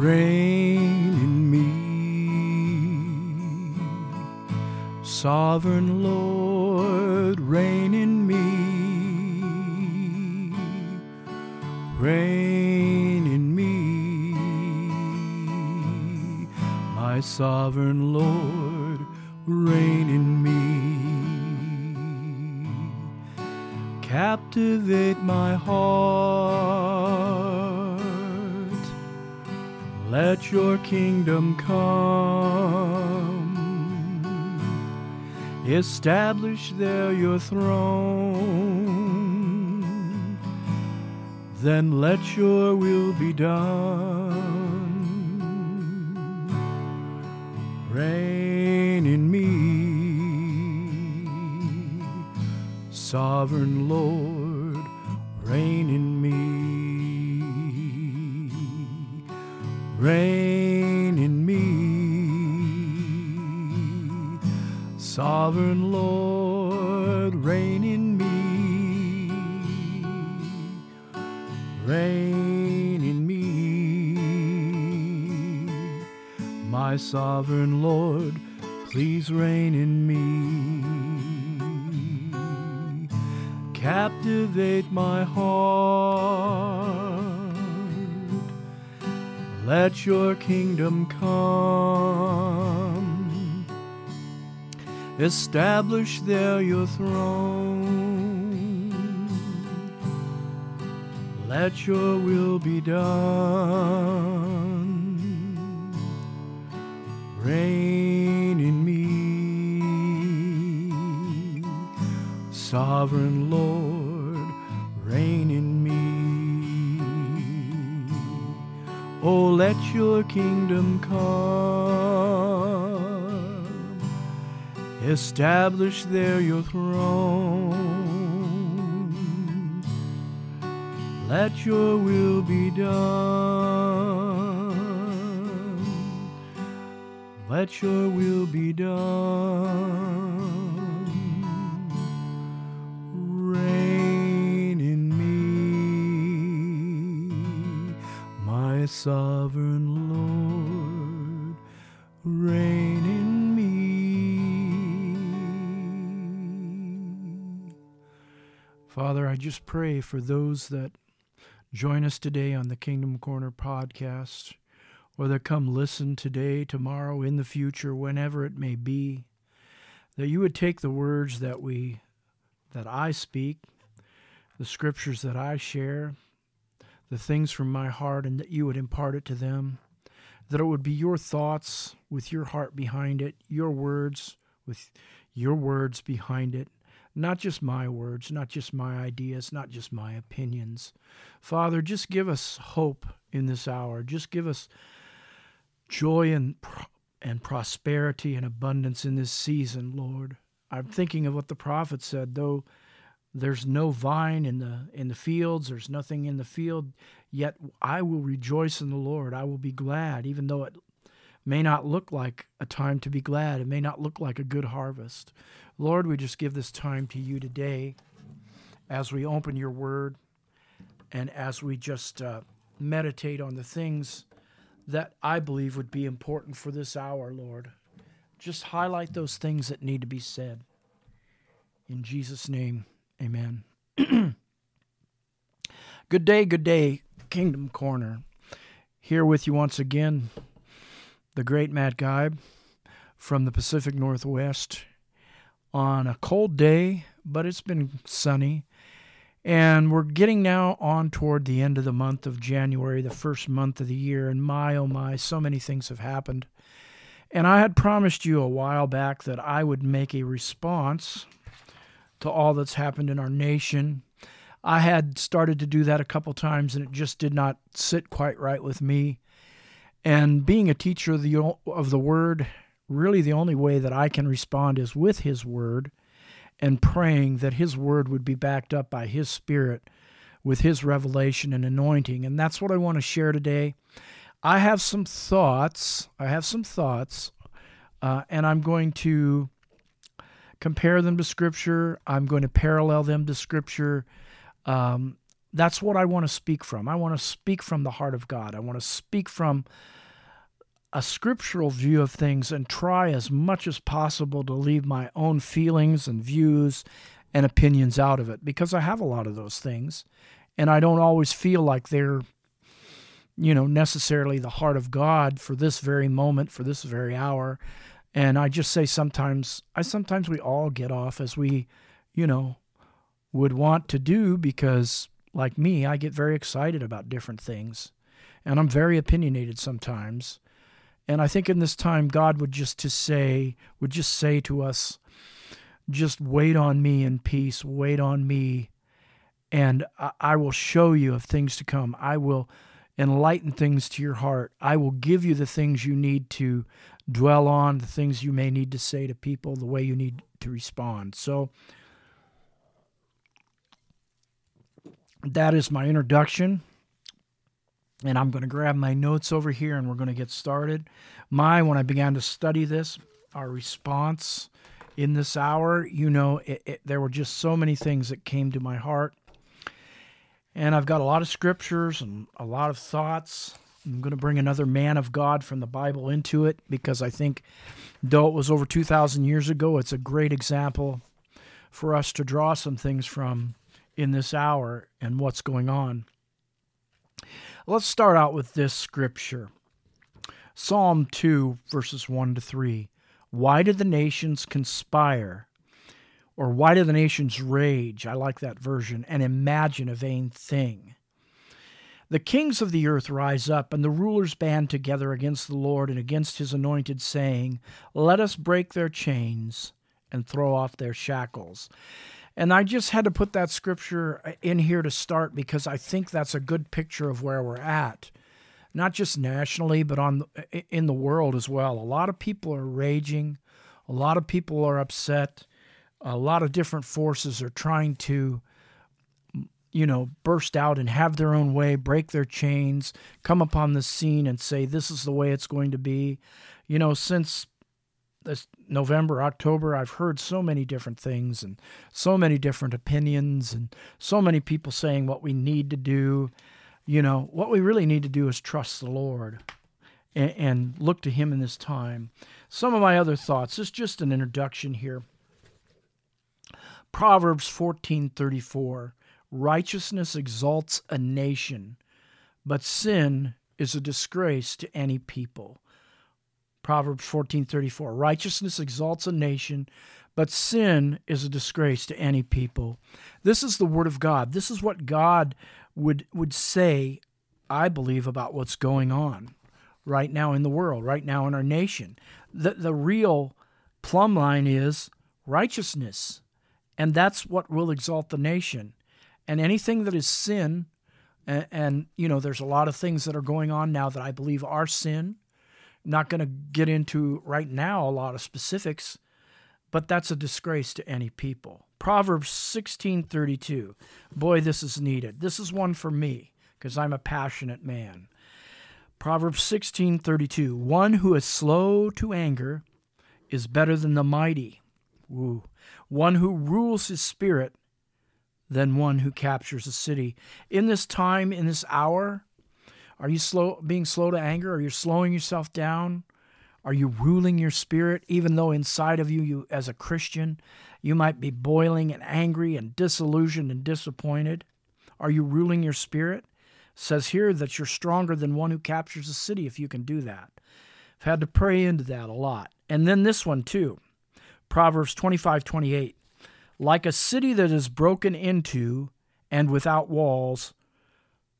reign in me. Sovereign Lord, reign in me. Reign in me. My sovereign Lord, reign in me. Captivate my heart. Your kingdom come. Establish there your throne. Then let your will be done. Reign in me, sovereign Lord, reign in me. Reign sovereign Lord, reign in me. Reign in me, my sovereign Lord, please reign in me. Captivate my heart. Let your kingdom come. Establish there your throne. Let your will be done. Reign in me, sovereign Lord, reign in me. Oh, let your kingdom come. Establish there your throne. Let your will be done. Let your will be done. Reign in me, my sovereign Father, I just pray for those that join us today on the Kingdom Corner podcast, or that come listen today, tomorrow, in the future, whenever it may be, that you would take the words that we that I speak, the scriptures that I share, the things from my heart, and that you would impart it to them, that it would be your thoughts with your heart behind it, your words with your words behind it, not just my words, not just my ideas, not just my opinions. Father, just give us hope in this hour. Just give us joy and and prosperity and abundance in this season, Lord. I'm thinking of what the prophet said, though there's no vine in the in the fields, there's nothing in the field, yet I will rejoice in the Lord. I will be glad even though it may not look like a time to be glad. It may not look like a good harvest. Lord, we just give this time to you today as we open your word and as we just uh, meditate on the things that I believe would be important for this hour, Lord. Just highlight those things that need to be said. In Jesus' name, amen. good day, good day, Kingdom Corner. Here with you once again, the great Matt Geib from the Pacific Northwest on a cold day, but it's been sunny. And we're getting now on toward the end of the month of January, the first month of the year. And my, oh my, so many things have happened. And I had promised you a while back that I would make a response to all that's happened in our nation. I had started to do that a couple times and it just did not sit quite right with me. And being a teacher of the, of the word, really the only way that I can respond is with his word and praying that his word would be backed up by his spirit with his revelation and anointing. And that's what I want to share today. I have some thoughts. I have some thoughts, uh, and I'm going to compare them to Scripture. I'm going to parallel them to Scripture. Um, that's what I want to speak from. I want to speak from the heart of God. I want to speak from a scriptural view of things and try as much as possible to leave my own feelings and views and opinions out of it because I have a lot of those things and I don't always feel like they're you know necessarily the heart of God for this very moment for this very hour and I just say sometimes I sometimes we all get off as we you know would want to do because like me I get very excited about different things and I'm very opinionated sometimes. And I think in this time God would just to say would just say to us just wait on me in peace wait on me and I will show you of things to come. I will enlighten things to your heart. I will give you the things you need to dwell on the things you may need to say to people the way you need to respond. So that is my introduction and I'm going to grab my notes over here and we're going to get started. My, when I began to study this, our response in this hour, you know, it, it, there were just so many things that came to my heart. And I've got a lot of scriptures and a lot of thoughts. I'm going to bring another man of God from the Bible into it because I think, though it was over 2,000 years ago, it's a great example for us to draw some things from in this hour and what's going on. Let's start out with this scripture Psalm 2, verses 1 to 3. Why do the nations conspire? Or why do the nations rage? I like that version. And imagine a vain thing. The kings of the earth rise up, and the rulers band together against the Lord and against his anointed, saying, Let us break their chains and throw off their shackles. And I just had to put that scripture uh, in here to start because I think that's a good picture of where we're at. Not just nationally, but on in the world as well. A lot of people are raging. A lot of people are upset. A lot of different forces are trying to you know, burst out and have their own way, break their chains, come upon the scene and say, this is the way it's going to be. You know, since this November, October, I've heard so many different things and so many different opinions and so many people saying what we need to do. You know, what we really need to do is trust the Lord and, and look to Him in this time. Some of my other thoughts, this is just an introduction here. Proverbs 14:34 Righteousness exalts a nation, but sin is a disgrace to any people. Proverbs 14:34 Righteousness exalts a nation, but sin is a disgrace to any people. This is the word of God. This is what God would would say, I believe about what's going on right now in the world, right now in our nation. The the real plumb line is righteousness. And that's what will exalt the nation. And anything that is sin and, and you know, there's a lot of things that are going on now that I believe are sin not going to get into right now a lot of specifics, but that's a disgrace to any people. Proverbs 16:32. Boy, this is needed. This is one for me because I'm a passionate man. Proverbs 16:32. One who is slow to anger is better than the mighty. Woo. One who rules his spirit than one who captures a city. In this time, in this hour, are you slow being slow to anger? Are you slowing yourself down? Are you ruling your spirit even though inside of you you as a Christian you might be boiling and angry and disillusioned and disappointed? Are you ruling your spirit? It says here that you're stronger than one who captures a city if you can do that. I've had to pray into that a lot. And then this one too. Proverbs 25:28. Like a city that is broken into and without walls,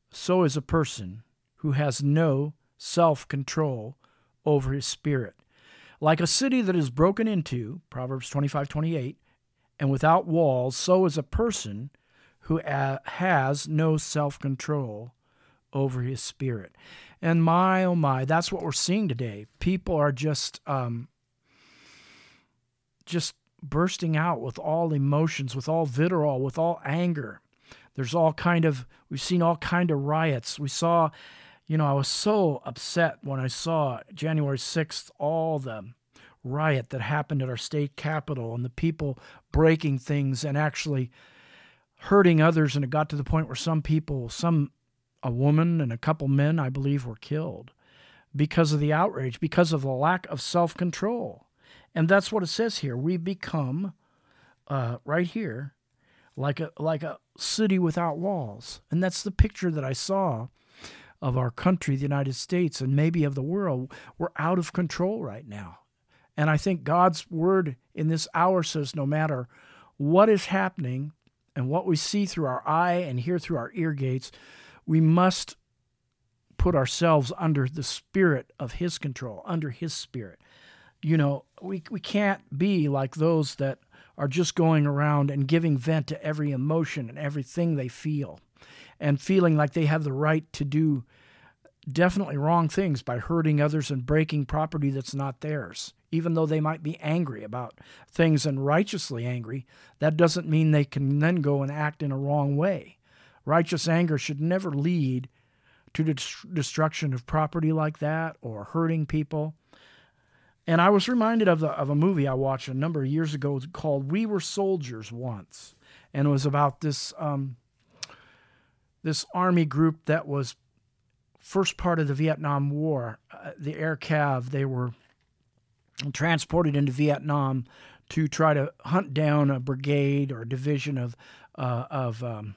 so is a person who has no self control over his spirit. Like a city that is broken into, Proverbs 25 28, and without walls, so is a person who has no self control over his spirit. And my, oh my, that's what we're seeing today. People are just, um, just bursting out with all emotions, with all vitriol, with all anger. There's all kind of, we've seen all kind of riots. We saw you know, I was so upset when I saw January 6th, all the riot that happened at our state capitol and the people breaking things and actually hurting others, and it got to the point where some people, some a woman and a couple men, I believe, were killed because of the outrage, because of the lack of self control. And that's what it says here. We become, uh, right here, like a like a city without walls, and that's the picture that I saw of our country, the United States, and maybe of the world. We're out of control right now, and I think God's word in this hour says, no matter what is happening and what we see through our eye and hear through our ear gates, we must put ourselves under the spirit of His control, under His spirit. You know, we we can't be like those that are just going around and giving vent to every emotion and everything they feel and feeling like they have the right to do definitely wrong things by hurting others and breaking property that's not theirs. Even though they might be angry about things and righteously angry, that doesn't mean they can then go and act in a wrong way. Righteous anger should never lead to destruction of property like that or hurting people. And I was reminded of, the, of a movie I watched a number of years ago called We Were Soldiers Once. And it was about this, um, this army group that was first part of the Vietnam War, uh, the Air Cav. They were transported into Vietnam to try to hunt down a brigade or a division of, uh, of um,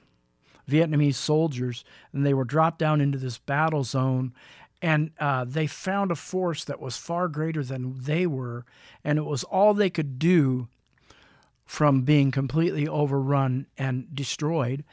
Vietnamese soldiers, and they were dropped down into this battle zone. And uh, they found a force that was far greater than they were, and it was all they could do from being completely overrun and destroyed.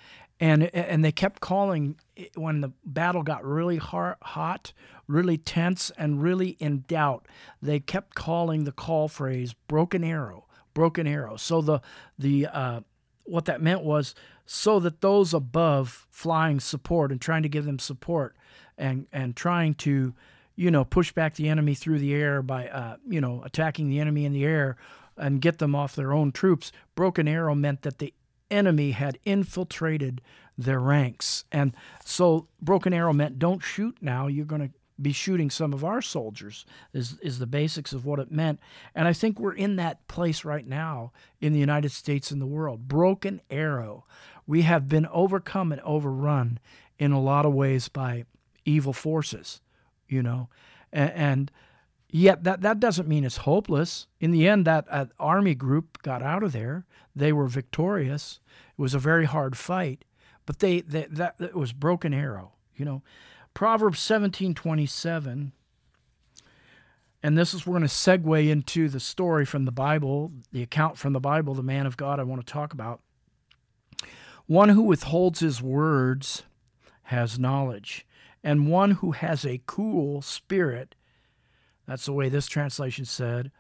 And and they kept calling when the battle got really hot, really tense, and really in doubt. They kept calling the call phrase "broken arrow." broken arrow. So the the uh, what that meant was so that those above flying support and trying to give them support and and trying to you know push back the enemy through the air by uh, you know attacking the enemy in the air and get them off their own troops broken arrow meant that the enemy had infiltrated their ranks. And so broken arrow meant don't shoot now. You're going to be shooting some of our soldiers is is the basics of what it meant. And i think we're in that place right now in the united states and the world. Broken arrow we have been overcome and overrun in a lot of ways by evil forces, you know, and, and yet that that doesn't mean it's hopeless. In the end, that uh, army group got out of there. They were victorious. It was a very hard fight, but they, they that it was broken arrow, you know. Proverbs seventeen twenty seven. And this is we're going to segue into the story from the Bible, the account from the Bible, the man of God I want to talk about. One who withholds his words has knowledge, and one who has a cool spirit, that's the way this translation said,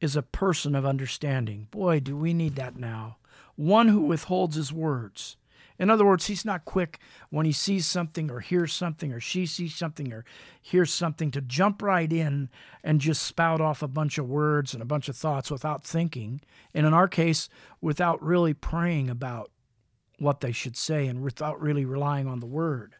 is a person of understanding. Boy, do we need that now. One who withholds his words. In other words, he's not quick when he sees something or hears something or she sees something or hears something to jump right in and just spout off a bunch of words and a bunch of thoughts without thinking. And in our case, without really praying about what they should say and without really relying on the word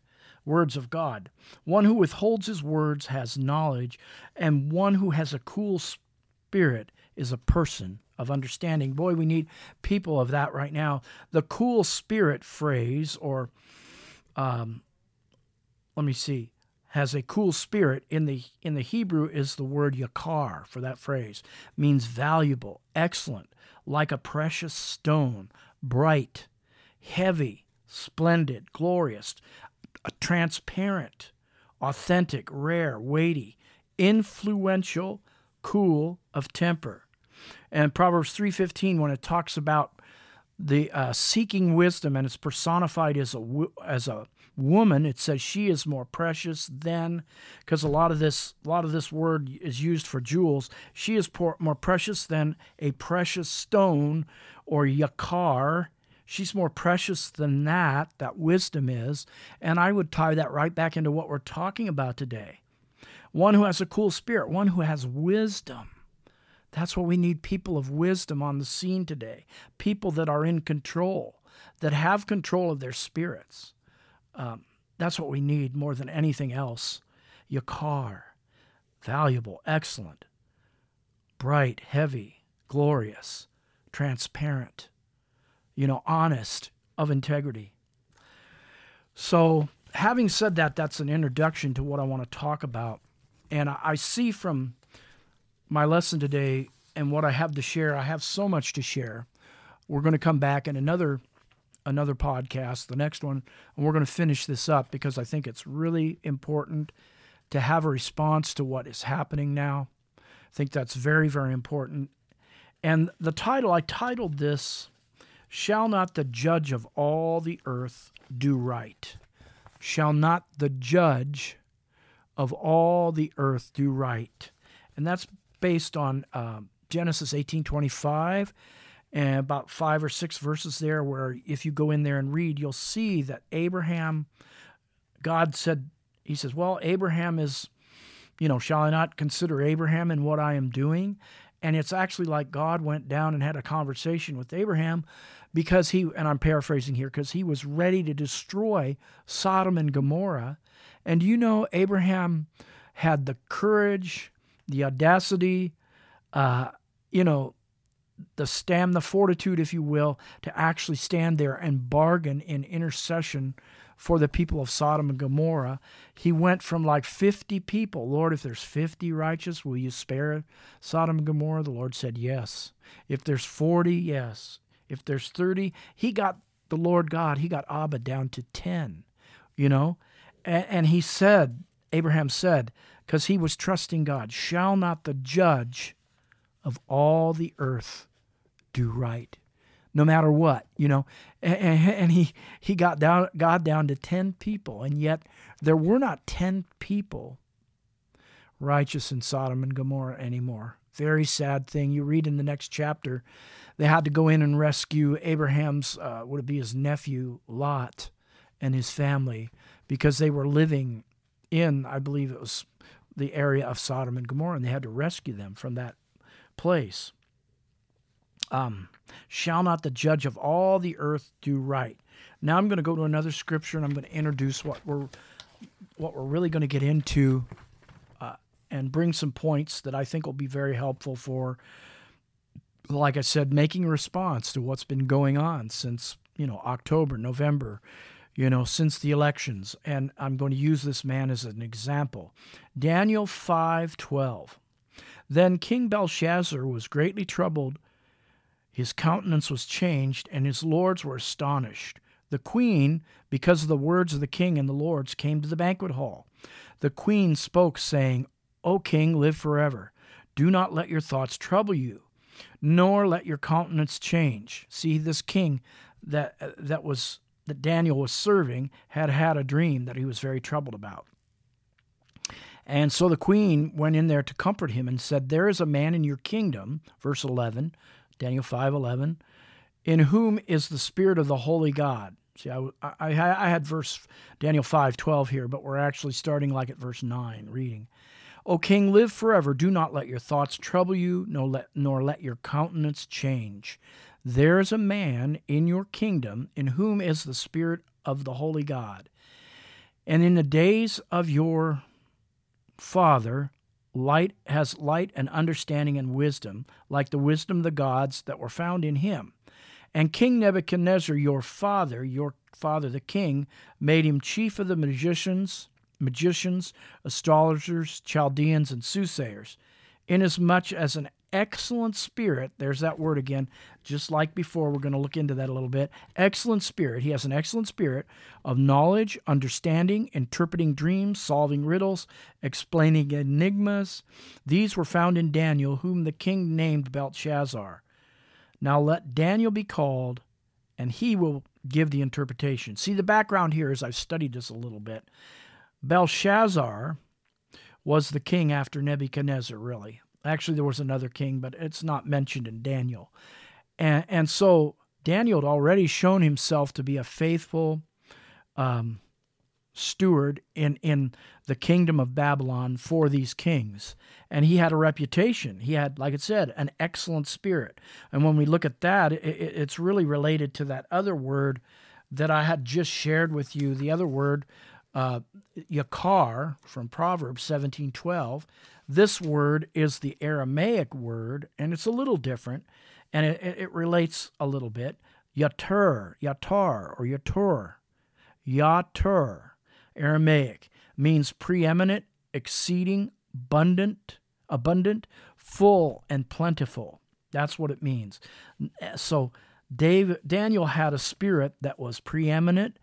words of God. One who withholds his words has knowledge, and one who has a cool spirit is a person of understanding. Boy, we need people of that right now. The cool spirit phrase, or um, let me see, has a cool spirit in the in the Hebrew is the word yakar for that phrase. Means valuable, excellent, like a precious stone, bright, heavy, splendid, glorious, transparent, authentic, rare, weighty, influential, cool of temper. And Proverbs 3:15 when it talks about the uh, seeking wisdom and it's personified as a as a woman it says she is more precious than because a lot of this a lot of this word is used for jewels she is more precious than a precious stone or yakar She's more precious than that, that wisdom is. And I would tie that right back into what we're talking about today. One who has a cool spirit, one who has wisdom. That's what we need people of wisdom on the scene today. People that are in control, that have control of their spirits. Um, that's what we need more than anything else. Yakar, valuable, excellent, bright, heavy, glorious, transparent you know, honest, of integrity. So, having said that, that's an introduction to what I want to talk about. And I see from my lesson today and what I have to share, I have so much to share. We're going to come back in another another podcast, the next one, and we're going to finish this up because I think it's really important to have a response to what is happening now. I think that's very, very important. And the title, I titled this, Shall Not the Judge of All the Earth Do Right? Shall not the Judge of all the earth do right? And that's based on uh, Genesis 18:25 and about five or six verses there where if you go in there and read, you'll see that Abraham, God said, He says, Well, Abraham is, you know, shall I not consider Abraham in what I am doing? And it's actually like God went down and had a conversation with Abraham because he, and I'm paraphrasing here, because he was ready to destroy Sodom and Gomorrah. And you know, Abraham had the courage, the audacity, uh, you know, the stand, the fortitude, if you will, to actually stand there and bargain in intercession for the people of Sodom and Gomorrah. He went from like 50 people. Lord, if there's 50 righteous, will you spare Sodom and Gomorrah? The Lord said, Yes. If there's 40, yes. If there's 30, he got the Lord God, he got Abba down to 10, you know? And, and he said, Abraham said, because he was trusting God, shall not the judge of all the earth do right, no matter what, you know. And, and, he he got down God down to ten people, and yet there were not ten people righteous in Sodom and Gomorrah anymore. Very sad thing. You read in the next chapter, they had to go in and rescue Abraham's uh, would it be his nephew Lot and his family because they were living in, I believe it was the area of Sodom and Gomorrah, and they had to rescue them from that place. Um, shall not the judge of all the earth do right? Now I'm going to go to another scripture and I'm going to introduce what we're what we're really going to get into and bring some points that I think will be very helpful for, like I said, making a response to what's been going on since you know October, November, you know, since the elections. And I'm going to use this man as an example. Daniel 5:12. Then King Belshazzar was greatly troubled. His countenance was changed, and his lords were astonished. The queen, because of the words of the king and the lords, came to the banquet hall. The queen spoke, saying, O king, live forever. Do not let your thoughts trouble you, nor let your countenance change. See, this king that that was that Daniel was serving had had a dream that he was very troubled about. And so the queen went in there to comfort him and said, There is a man in your kingdom, verse 11, Daniel 5 11, in whom is the spirit of the holy God. See, I, I, I had verse Daniel 5 12 here, but we're actually starting like at verse 9, reading. O king, live forever. Do not let your thoughts trouble you, nor let, nor let your countenance change. There is a man in your kingdom in whom is the Spirit of the Holy God. And in the days of your father, light has light and understanding and wisdom, like the wisdom of the gods that were found in him. And King Nebuchadnezzar, your father, your father the king, made him chief of the magicians, magicians, astrologers, Chaldeans, and soothsayers, inasmuch as an excellent spirit, there's that word again, just like before, we're going to look into that a little bit. Excellent spirit. He has an excellent spirit of knowledge, understanding, interpreting dreams, solving riddles, explaining enigmas. These were found in Daniel, whom the king named Belshazzar. Now let Daniel be called, and he will give the interpretation. See, the background here is I've studied this a little bit. Belshazzar was the king after Nebuchadnezzar, really. Actually, there was another king, but it's not mentioned in Daniel. And, and so Daniel had already shown himself to be a faithful um, steward in, in the kingdom of Babylon for these kings. And he had a reputation. He had, like it said, an excellent spirit. And when we look at that, it, it's really related to that other word that I had just shared with you. The other word, uh, yakar, from Proverbs 17 12 this word is the Aramaic word, and it's a little different, and it, it relates a little bit. Yatur, Yatar, or Yatur. Yatur, Aramaic, means preeminent, exceeding, abundant, abundant, full, and plentiful. That's what it means. So Dave, Daniel had a spirit that was preeminent,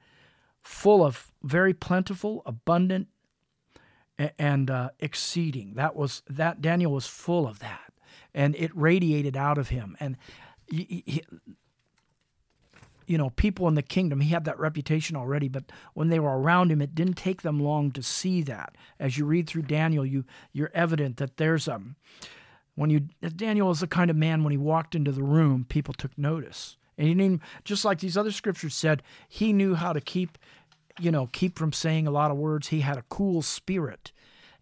full of very plentiful, abundant, and uh, exceeding. That was that Daniel was full of that, and it radiated out of him. And he, he, you know, people in the kingdom, he had that reputation already, but when they were around him, it didn't take them long to see that. As you read through Daniel, you you're evident that there's um when you Daniel is the kind of man when he walked into the room, people took notice. And he didn't just like these other scriptures said, he knew how to keep, you know, keep from saying a lot of words. He had a cool spirit.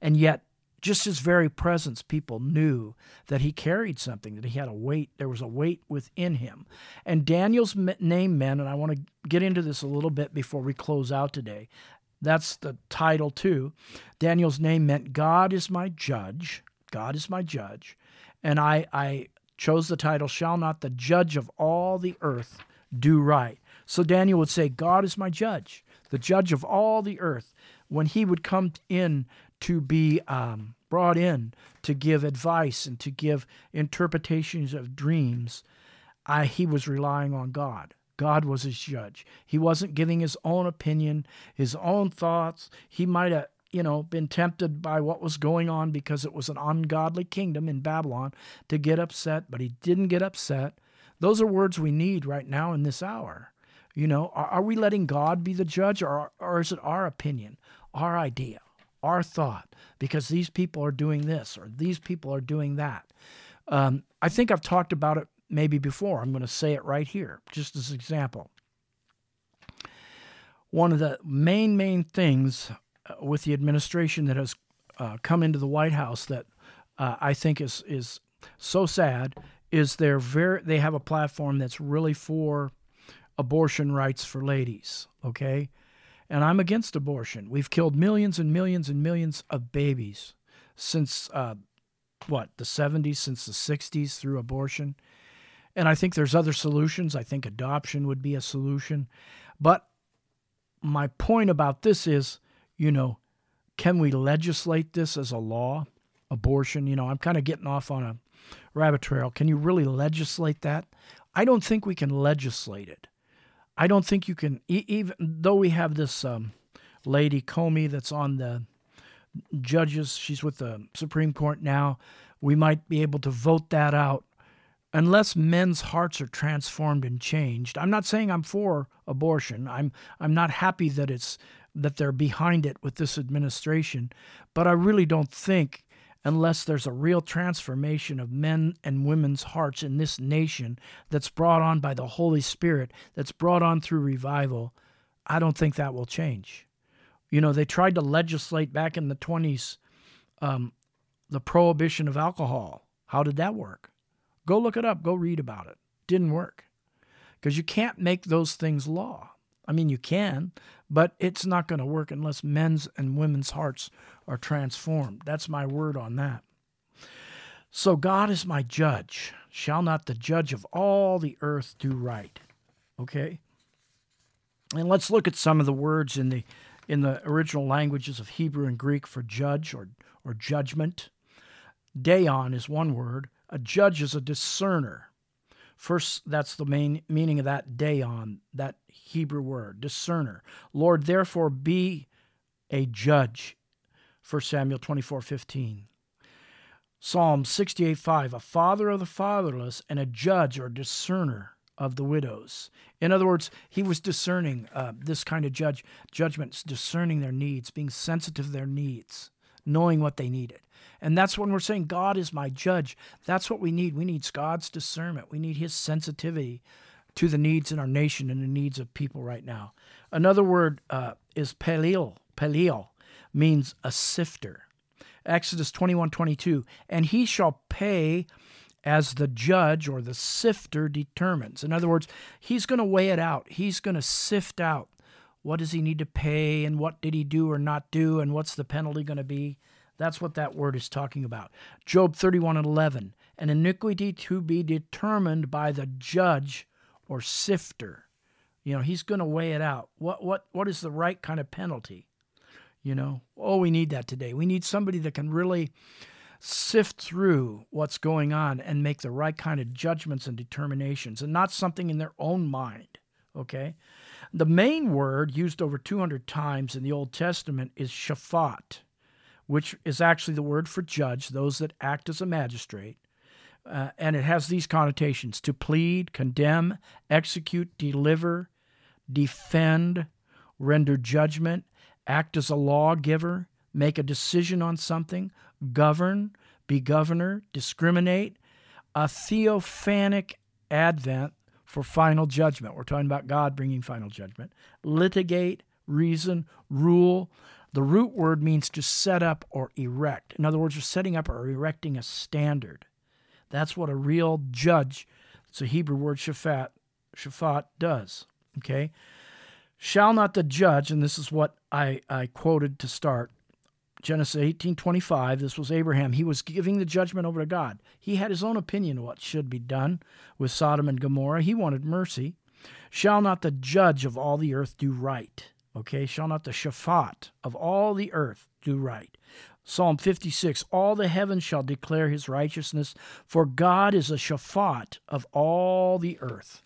And yet just his very presence, people knew that he carried something, that he had a weight. There was a weight within him. And Daniel's name meant, and I want to get into this a little bit before we close out today. That's the title, too. Daniel's name meant God is my judge. God is my judge. And I, I chose the title, Shall Not the Judge of All the Earth Do Right? So Daniel would say, God is my judge, the judge of all the earth. When he would come in to be um, brought in to give advice and to give interpretations of dreams, I, he was relying on God. God was his judge. He wasn't giving his own opinion, his own thoughts. He might have, you know, been tempted by what was going on because it was an ungodly kingdom in Babylon to get upset, but he didn't get upset. Those are words we need right now in this hour. You know, are, are we letting God be the judge or, or is it our opinion, our idea? our thought because these people are doing this or these people are doing that. Um, I think I've talked about it maybe before. I'm going to say it right here, just as an example. One of the main, main things with the administration that has uh, come into the White House that uh, I think is is so sad is they're very they have a platform that's really for abortion rights for ladies. Okay, and I'm against abortion. We've killed millions and millions and millions of babies since uh, what the 70s, since the 60s through abortion. And I think there's other solutions. I think adoption would be a solution. But my point about this is, you know, can we legislate this as a law? Abortion, you know, I'm kind of getting off on a rabbit trail. Can you really legislate that? I don't think we can legislate it. I don't think you can, even though we have this um, lady Coney that's on the judges, she's with the Supreme Court now. We might be able to vote that out unless men's hearts are transformed and changed. I'm not saying I'm for abortion. I'm I'm not happy that it's that they're behind it with this administration, but I really don't think unless there's a real transformation of men and women's hearts in this nation that's brought on by the Holy Spirit, that's brought on through revival, I don't think that will change. You know, they tried to legislate back in the 20s um, the prohibition of alcohol. How did that work? Go look it up, go read about it. Didn't work. Because you can't make those things law. I mean, you can, but it's not going to work unless men's and women's hearts are transformed. That's my word on that. So God is my judge. Shall not the judge of all the earth do right? Okay? And let's look at some of the words in the in the original languages of Hebrew and Greek for judge or or judgment. Dayon is one word. A judge is a discerner. First, that's the main meaning of that dayon, that Hebrew word, discerner. Lord, therefore be a judge. 1 Samuel 24 15. Psalm 68 5, a father of the fatherless and a judge or discerner of the widows. In other words, he was discerning uh, this kind of judge judgments, discerning their needs, being sensitive to their needs, knowing what they needed. And that's when we're saying God is my judge. That's what we need. We need God's discernment. We need his sensitivity to the needs in our nation and the needs of people right now. Another word uh, is pelil. Pelil means a sifter. Exodus 21 22. And he shall pay as the judge or the sifter determines. In other words, he's going to weigh it out. He's going to sift out what does he need to pay and what did he do or not do and what's the penalty going to be. That's what that word is talking about. Job 31 and 11. An iniquity to be determined by the judge or sifter. You know, he's going to weigh it out. What what what is the right kind of penalty? You know, oh, we need that today. We need somebody that can really sift through what's going on and make the right kind of judgments and determinations and not something in their own mind. Okay? The main word used over 200 times in the Old Testament is shaphat, which is actually the word for judge, those that act as a magistrate. Uh, and it has these connotations to plead, condemn, execute, deliver, defend, render judgment, act as a lawgiver, make a decision on something, govern, be governor, discriminate, a theophanic advent for final judgment. We're talking about God bringing final judgment. Litigate, reason, rule. The root word means to set up or erect. In other words, you're setting up or erecting a standard. That's what a real judge, it's a Hebrew word shaphat, shaphat does. Okay? Shall not the judge, and this is what I, I quoted to start, Genesis 18:25, this was Abraham. He was giving the judgment over to God. He had his own opinion of what should be done with Sodom and Gomorrah. He wanted mercy. Shall not the judge of all the earth do right? Okay, shall not the shaphat of all the earth do right? Psalm 56 All the heavens shall declare his righteousness, for God is a shaphat of all the earth.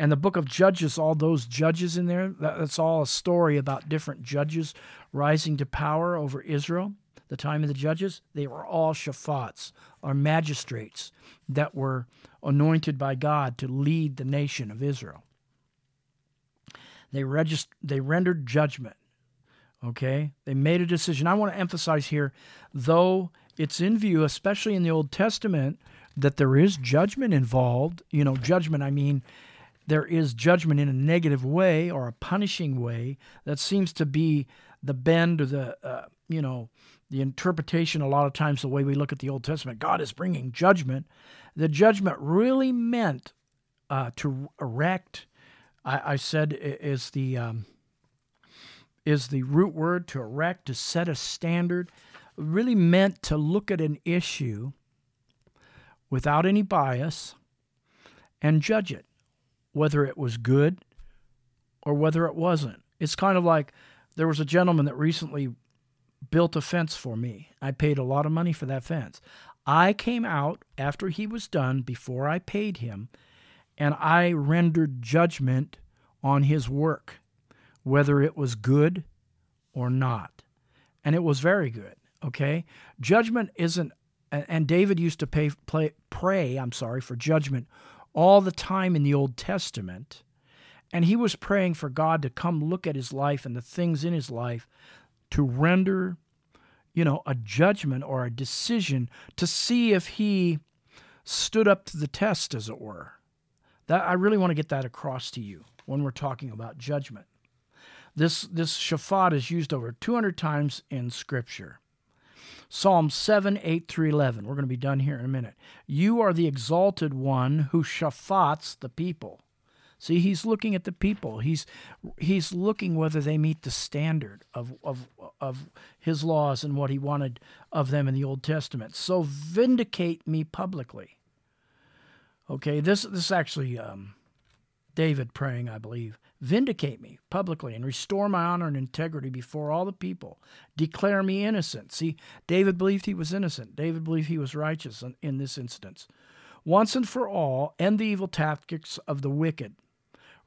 And the book of Judges, all those judges in there, that's all a story about different judges rising to power over Israel. The time of the judges, they were all shaphats, or magistrates that were anointed by God to lead the nation of Israel. They, regist- they rendered judgment. Okay? They made a decision. I want to emphasize here, though it's in view, especially in the Old Testament, that there is judgment involved. You know, judgment, I mean, there is judgment in a negative way or a punishing way that seems to be the bend or the uh, you know the interpretation a lot of times the way we look at the old testament. God is bringing judgment. The judgment really meant uh, to erect I, I, said is the um, is the root word to erect to set a standard. Really meant to look at an issue without any bias and judge it whether it was good or whether it wasn't. It's kind of like there was a gentleman that recently built a fence for me. I paid a lot of money for that fence. I came out after he was done, before I paid him, and I rendered judgment on his work, whether it was good or not. And it was very good. Okay? Judgment isn't, and David used to pay, play, pray, I'm sorry, for judgment all the time in the Old Testament. And he was praying for God to come look at his life and the things in his life to render, you know, a judgment or a decision to see if he stood up to the test, as it were. That I really want to get that across to you when we're talking about judgment. This this shafat is used over 200 times in Scripture. Psalm 7, 8 through 11. We're going to be done here in a minute. You are the exalted one who shaphats the people. See, he's looking at the people. He's he's looking whether they meet the standard of, of, of his laws and what he wanted of them in the Old Testament. So vindicate me publicly. Okay, this this actually um, David praying, I believe. Vindicate me publicly and restore my honor and integrity before all the people. Declare me innocent. See, David believed he was innocent. David believed he was righteous in, in this instance. Once and for all, end the evil tactics of the wicked.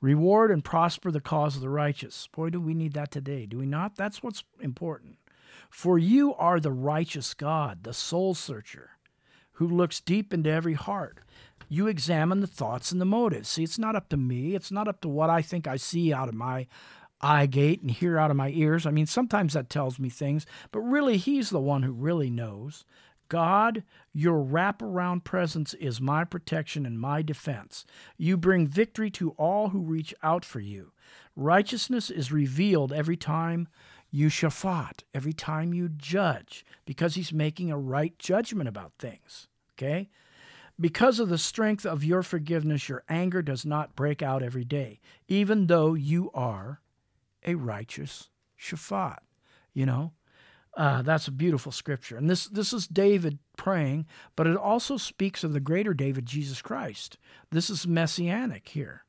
Reward and prosper the cause of the righteous. Boy, do we need that today, do we not? That's what's important. For you are the righteous God, the soul searcher, who looks deep into every heart you examine the thoughts and the motives. See, it's not up to me. It's not up to what I think I see out of my eye gate and hear out of my ears. I mean, sometimes that tells me things, but really, He's the one who really knows. God, your wraparound presence is my protection and my defense. You bring victory to all who reach out for you. Righteousness is revealed every time you shafat, every time you judge, because He's making a right judgment about things. Okay? Because of the strength of your forgiveness, your anger does not break out every day, even though you are a righteous shaphat. You know, uh, that's a beautiful scripture. And this, this is David praying, but it also speaks of the greater David, Jesus Christ. This is messianic here.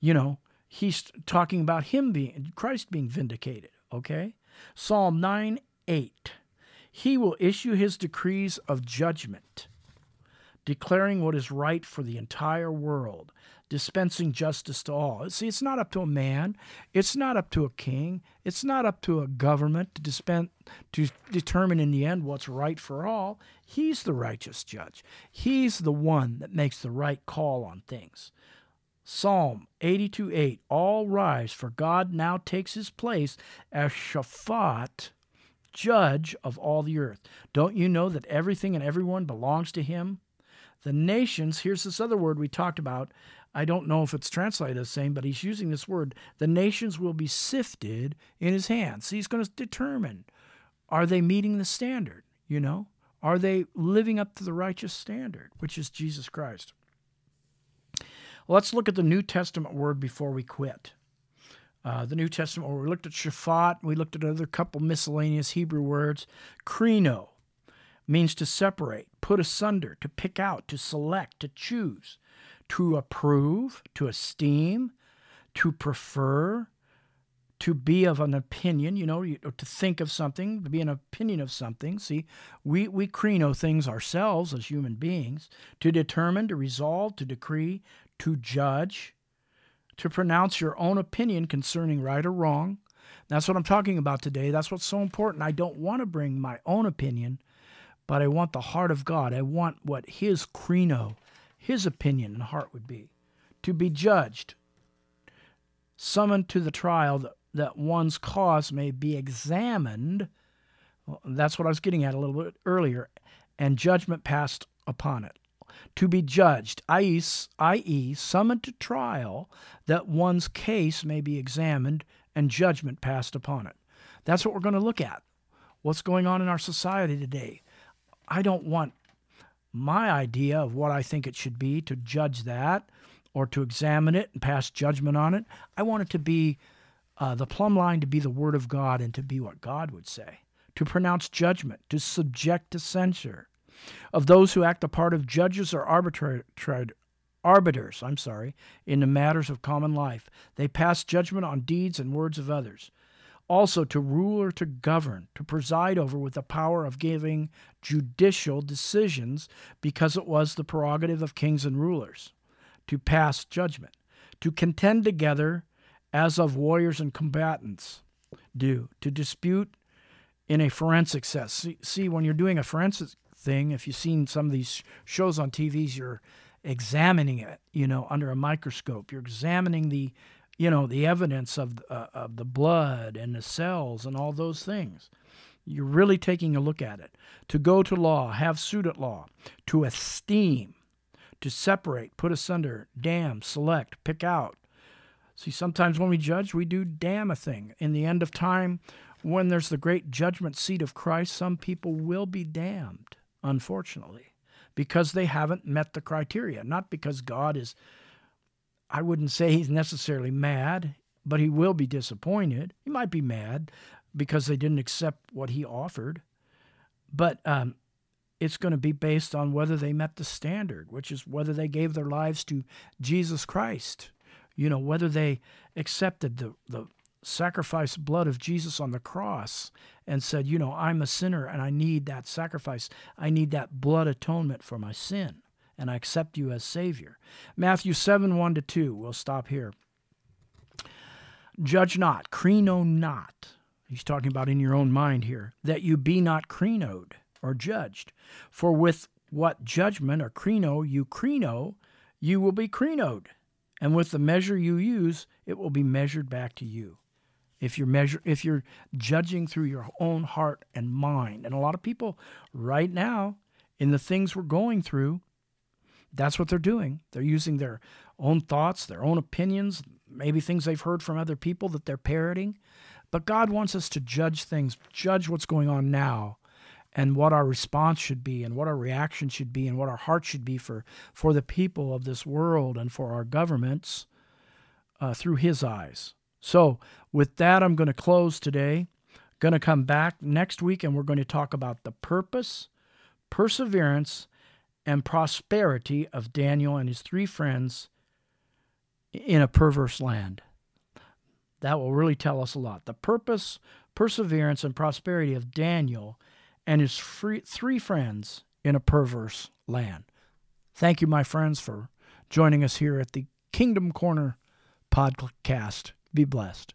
you know, he's talking about him being Christ being vindicated, okay? Psalm 9 8. He will issue his decrees of judgment, declaring what is right for the entire world, dispensing justice to all. See, it's not up to a man, it's not up to a king, it's not up to a government to dispense to determine in the end what's right for all. He's the righteous judge. He's the one that makes the right call on things. Psalm 82 8 All rise, for God now takes his place as Shaphat, judge of all the earth. Don't you know that everything and everyone belongs to him? The nations, here's this other word we talked about. I don't know if it's translated the same, but he's using this word. The nations will be sifted in his hands. He's going to determine are they meeting the standard? You know, are they living up to the righteous standard, which is Jesus Christ? Let's look at the New Testament word before we quit. Uh, the New Testament, where we looked at shaphat, we looked at another couple miscellaneous Hebrew words. Krino means to separate, put asunder, to pick out, to select, to choose, to approve, to esteem, to prefer, to be of an opinion, you know, to think of something, to be an opinion of something. See, we, we krino things ourselves as human beings, to determine, to resolve, to decree, to judge, to pronounce your own opinion concerning right or wrong. That's what I'm talking about today. That's what's so important. I don't want to bring my own opinion, but I want the heart of God. I want what His krino, His opinion and heart would be. To be judged, summoned to the trial that, one's cause may be examined. That's what I was getting at a little bit earlier, and judgment passed upon it to be judged, i.e., summoned to trial, that one's case may be examined and judgment passed upon it. That's what we're going to look at. What's going on in our society today? I don't want my idea of what I think it should be to judge that or to examine it and pass judgment on it. I want it to be uh, the plumb line to be the Word of God and to be what God would say, to pronounce judgment, to subject to censure, of those who act the part of judges or arbiters, I'm sorry, in the matters of common life. They pass judgment on deeds and words of others. Also, to rule or to govern, to preside over with the power of giving judicial decisions, because it was the prerogative of kings and rulers, to pass judgment, to contend together as of warriors and combatants do, to dispute in a forensic sense. See, see, when you're doing a forensic thing. If you've seen some of these shows on TVs, you're examining it, you know, under a microscope. You're examining the, you know, the evidence of uh, of the blood and the cells and all those things. You're really taking a look at it. To go to law, have suit at law, to esteem, to separate, put asunder, damn, select, pick out. See, sometimes when we judge, we do damn a thing. In the end of time, when there's the great judgment seat of Christ, some people will be damned unfortunately, because they haven't met the criteria. Not because God is, I wouldn't say he's necessarily mad, but he will be disappointed. He might be mad because they didn't accept what he offered. But um, it's going to be based on whether they met the standard, which is whether they gave their lives to Jesus Christ. You know, whether they accepted the, the sacrifice blood of Jesus on the cross and said, You know, I'm a sinner and I need that sacrifice. I need that blood atonement for my sin. And I accept you as Savior. Matthew 7 1 to 2. We'll stop here. Judge not, krino not. He's talking about in your own mind here, that you be not krinoed or judged. For with what judgment or krino you krino, you will be krinoed. And with the measure you use, it will be measured back to you if you're measure if you're judging through your own heart and mind and a lot of people right now in the things we're going through that's what they're doing. They're using their own thoughts their own opinions maybe things they've heard from other people that they're parroting. But god wants us to judge things judge what's going on now and what our response should be and what our reaction should be and what our heart should be for for the people of this world and for our governments uh, through his eyes. So, with that, I'm going to close today. Going to come back next week and we're going to talk about the purpose, perseverance, and prosperity of Daniel and his three friends in a perverse land. That will really tell us a lot. The purpose, perseverance, and prosperity of Daniel and his free, three friends in a perverse land. Thank you, my friends, for joining us here at the Kingdom Corner podcast. Be blessed.